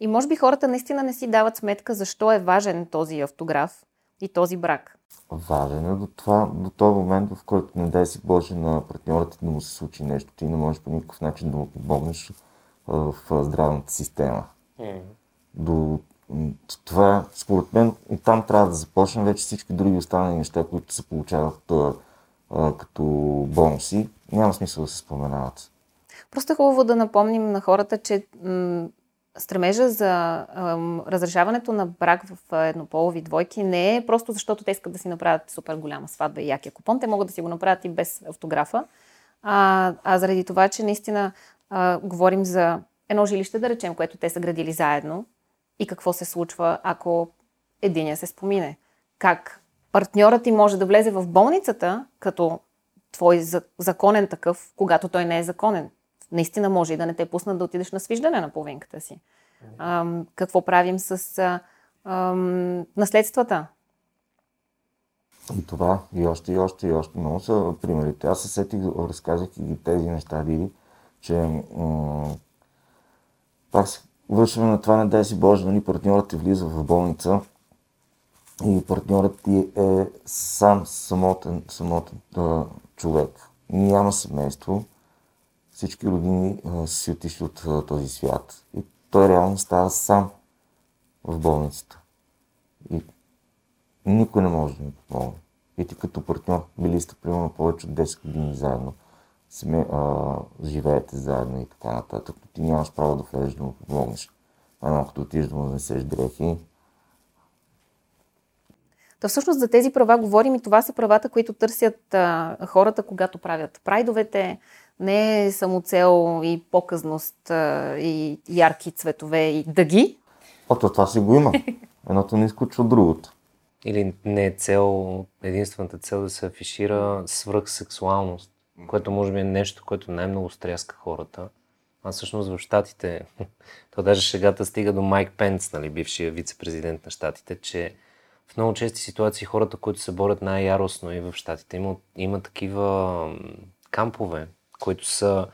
Speaker 1: И може би хората наистина не си дават сметка защо е важен този автограф и този брак.
Speaker 3: Важен е до, това, до този момент, в който не дай си Боже на партньорът ти да му се случи нещо, ти не можеш по никакъв начин да му помогнеш в здравната система. До, м, това, според мен, и там трябва да започнем вече всички други останали неща, които се получават а, а, като бонуси. Няма смисъл да се споменават.
Speaker 1: Просто е хубаво да напомним на хората, че м- стремежа за ам, разрешаването на брак в еднополови двойки не е просто защото те искат да си направят супер голяма сватба и якия купон. Те могат да си го направят и без автографа. А, а заради това, че наистина а, говорим за едно жилище, да речем, което те са градили заедно и какво се случва, ако единия се спомине. Как партньорът ти може да влезе в болницата като твой за- законен такъв, когато той не е законен. Наистина може и да не те пуснат да отидеш на свиждане на половинката си. Ам, какво правим с а, наследствата?
Speaker 3: И това, и още, и още, и още много са примерите. Аз се сетих, разказах и ги тези неща, Диди, че м- пак се вършваме на това, не дай си Боже, нали, партньорът ти влиза в болница и партньорът ти е сам самотен, самотен а, човек. Няма семейство, всички родини а, си отишли от а, този свят и той реално става сам в болницата. И никой не може да ми помогне. И ти като партньор, били сте примерно повече от 10 години заедно, сме, а, живеете заедно и така нататък, ти нямаш право да влезеш да му помогнеш. А като отидеш да му занесеш дрехи,
Speaker 1: Та всъщност за тези права говорим и това са правата, които търсят а, хората, когато правят прайдовете. Не е самоцел и показност а, и ярки цветове и дъги.
Speaker 3: Ото това си го има. [laughs] Едното не изключва другото.
Speaker 2: Или не е цел, единствената цел да се афишира свръхсексуалност, което може би е нещо, което най-много стряска хората. А всъщност в Штатите, [laughs] то даже шегата стига до Майк Пенс, нали, бившия вице-президент на Штатите, че в много чести ситуации хората, които се борят най-яростно и в Штатите, има, има такива кампове, които са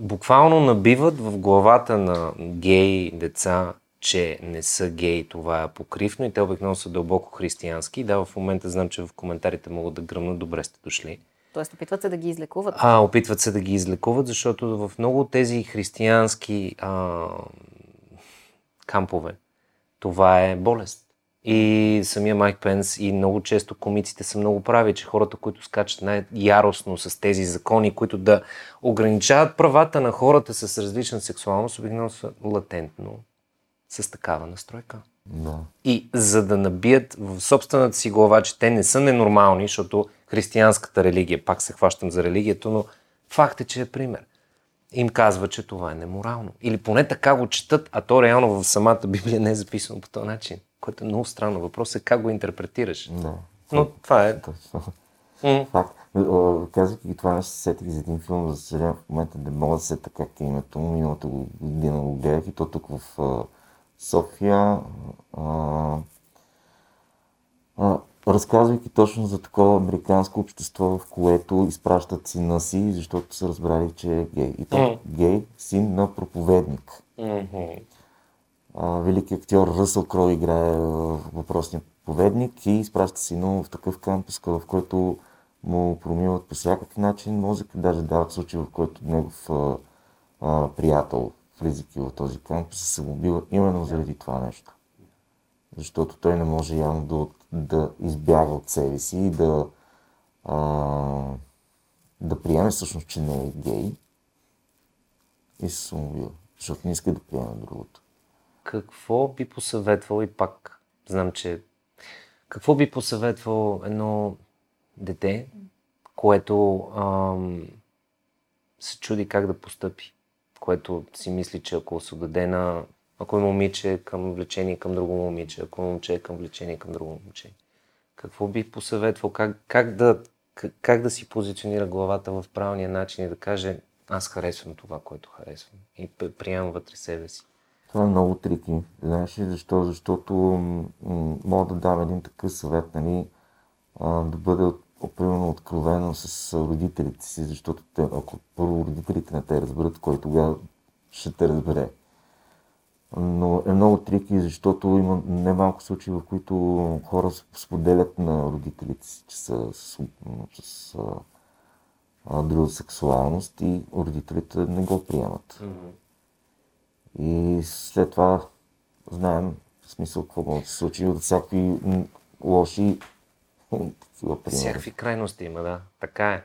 Speaker 2: буквално набиват в главата на гей деца, че не са гей, това е покривно и те обикновено са дълбоко християнски. Да, в момента знам, че в коментарите могат да гръмнат, добре сте дошли.
Speaker 1: Тоест опитват се да ги излекуват.
Speaker 2: А, опитват се да ги излекуват, защото в много от тези християнски а, кампове това е болест. И самия Майк Пенс и много често комиците са много прави, че хората, които скачат най-яростно с тези закони, които да ограничават правата на хората с различна сексуалност, обикновено са латентно с такава настройка.
Speaker 3: Да.
Speaker 2: И за да набият в собствената си глава, че те не са ненормални, защото християнската религия, пак се хващам за религията, но факт е, че е пример. Им казва, че това е неморално. Или поне така го четат, а то реално в самата Библия не е записано по този начин. Което е много странно. Въпросът е как го интерпретираш.
Speaker 3: Да.
Speaker 2: Но това е.
Speaker 3: Факт. Казвайки ги това нещо, се сетих за един филм, за съжаление в момента не мога да се сета как е името му. Миналата година го гледах и то тук в София. А, а, разказвайки точно за такова американско общество, в което изпращат сина си, защото са разбрали, че е гей. И то гей, син на проповедник. А, актьор Ръсъл Кроу играе въпросния проповедник и изпраща сина в такъв кампус, в който му промиват по всякакъв начин мозъка. Даже дават случай, в който негов а, а, приятел, влизайки в този кампус, се самоубива именно заради това нещо. Защото той не може явно да, да избяга от себе си и да, а, да приеме всъщност, че не е гей и се самоубива, защото не иска да приеме другото.
Speaker 2: Какво би посъветвал и пак знам, че какво би посъветвал едно дете, което ам, се чуди как да постъпи, което си мисли, че ако се отдаде на ако е момиче към влечение към друго момиче, ако е момче към влечение към друго момче. Какво би посъветвал? Как, как, да, как, как да си позиционира главата в правилния начин и да каже аз харесвам това, което харесвам и приемам вътре себе си.
Speaker 3: Това е много трики. Знаеш ли защо? Защото мога да дам един такъв съвет, нали, да бъде примерно откровено с родителите си, защото те, ако първо родителите не те разберат, кой тогава ще те разбере. Но е много трики, защото има немалко случаи, в които хора споделят на родителите си, че са с, с друга сексуалност и родителите не го приемат. И след това знаем в смисъл какво може да се случи от всякакви лоши.
Speaker 2: Всякакви крайности има, да. Така е.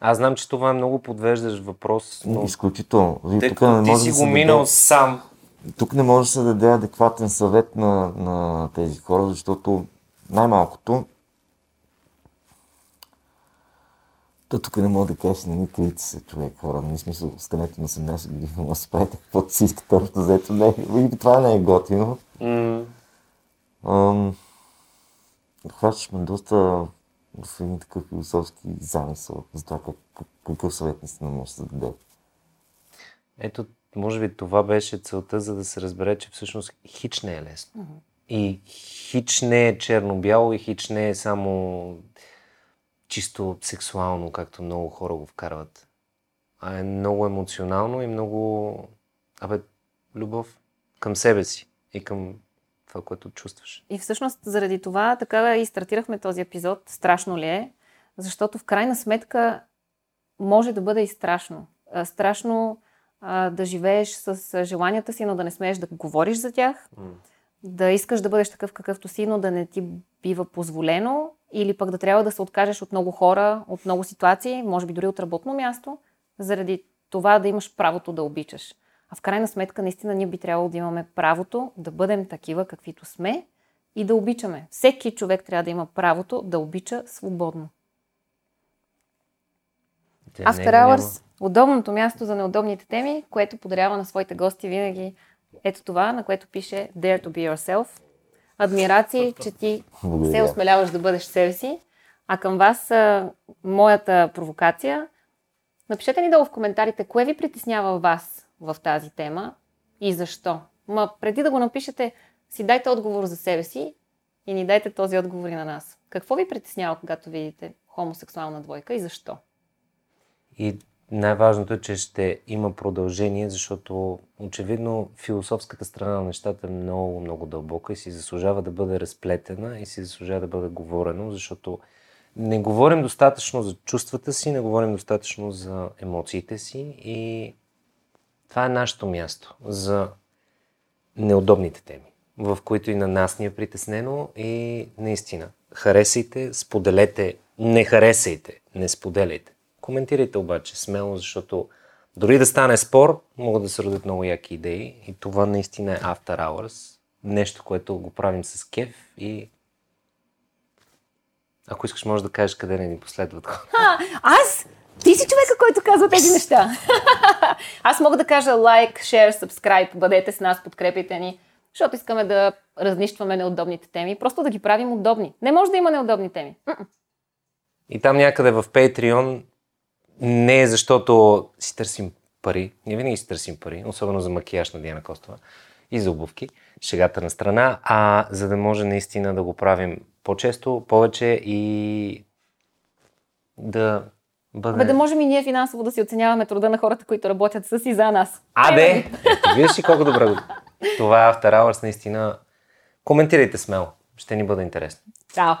Speaker 2: Аз знам, че това е много подвеждащ въпрос, но
Speaker 3: Изключително.
Speaker 2: Тъй
Speaker 3: тук не
Speaker 2: ти
Speaker 3: може
Speaker 2: си
Speaker 3: да
Speaker 2: го
Speaker 3: се
Speaker 2: минал
Speaker 3: даде,
Speaker 2: сам.
Speaker 3: тук не може да се даде адекватен съвет на, на тези хора, защото най-малкото то тук не мога да кажеш, не ни крийте се, човек, хора. Не смисъл, станете на 18 години, да се правите каквото си искате, общо взето. Не, и това не е готино. Ам, хващаш ме доста в един такъв философски замисъл за това как, как, какъв съвет наистина може да даде.
Speaker 2: Ето, може би това беше целта, за да се разбере, че всъщност хич не е лесно. И хич не е черно-бяло и хич не е само чисто сексуално, както много хора го вкарват. А е много емоционално и много, абе, любов към себе си и към това, което чувстваш.
Speaker 1: И всъщност заради това така и стартирахме този епизод. Страшно ли е? Защото в крайна сметка може да бъде и страшно. Страшно а, да живееш с желанията си, но да не смееш да говориш за тях. Да искаш да бъдеш такъв какъвто си, но да не ти бива позволено. Или пък да трябва да се откажеш от много хора, от много ситуации, може би дори от работно място, заради това да имаш правото да обичаш. А в крайна сметка, наистина, ние би трябвало да имаме правото да бъдем такива, каквито сме и да обичаме. Всеки човек трябва да има правото да обича свободно.
Speaker 2: Те
Speaker 1: After Hours, удобното място за неудобните теми, което подарява на своите гости винаги ето това, на което пише Dare to be yourself. Адмирации, че ти се осмеляваш да бъдеш себе си. А към вас а, моята провокация. Напишете ни долу в коментарите, кое ви притеснява вас в тази тема и защо. Ма преди да го напишете, си дайте отговор за себе си и ни дайте този отговор и на нас. Какво ви притеснява, когато видите хомосексуална двойка и защо?
Speaker 2: И най-важното е, че ще има продължение, защото очевидно философската страна на нещата е много, много дълбока и си заслужава да бъде разплетена и си заслужава да бъде говорено, защото не говорим достатъчно за чувствата си, не говорим достатъчно за емоциите си и това е нашето място за неудобните теми, в които и на нас ни е притеснено и наистина харесайте, споделете, не харесайте, не споделяйте. Коментирайте обаче смело, защото дори да стане спор, могат да се родят много яки идеи и това наистина е After Hours. Нещо, което го правим с кеф и ако искаш, можеш да кажеш къде не ни последват хора.
Speaker 1: Аз? Ти си човека, който казва тези неща. [laughs] Аз мога да кажа лайк, share, subscribe, бъдете с нас, подкрепите ни, защото искаме да разнищваме неудобните теми, просто да ги правим удобни. Не може да има неудобни теми.
Speaker 2: И там някъде в Patreon не е защото си търсим пари. Ние винаги си търсим пари, особено за макияж на Диана Костова. и за обувки, шегата на страна, а за да може наистина да го правим по-често, повече и да бъде...
Speaker 1: Бе, да можем и ние финансово да си оценяваме труда на хората, които работят с и за нас.
Speaker 2: А, де! Ето, виждаш ли колко добре го... [laughs] Това е After Hours, наистина. Коментирайте смело. Ще ни бъде интересно.
Speaker 1: Чао!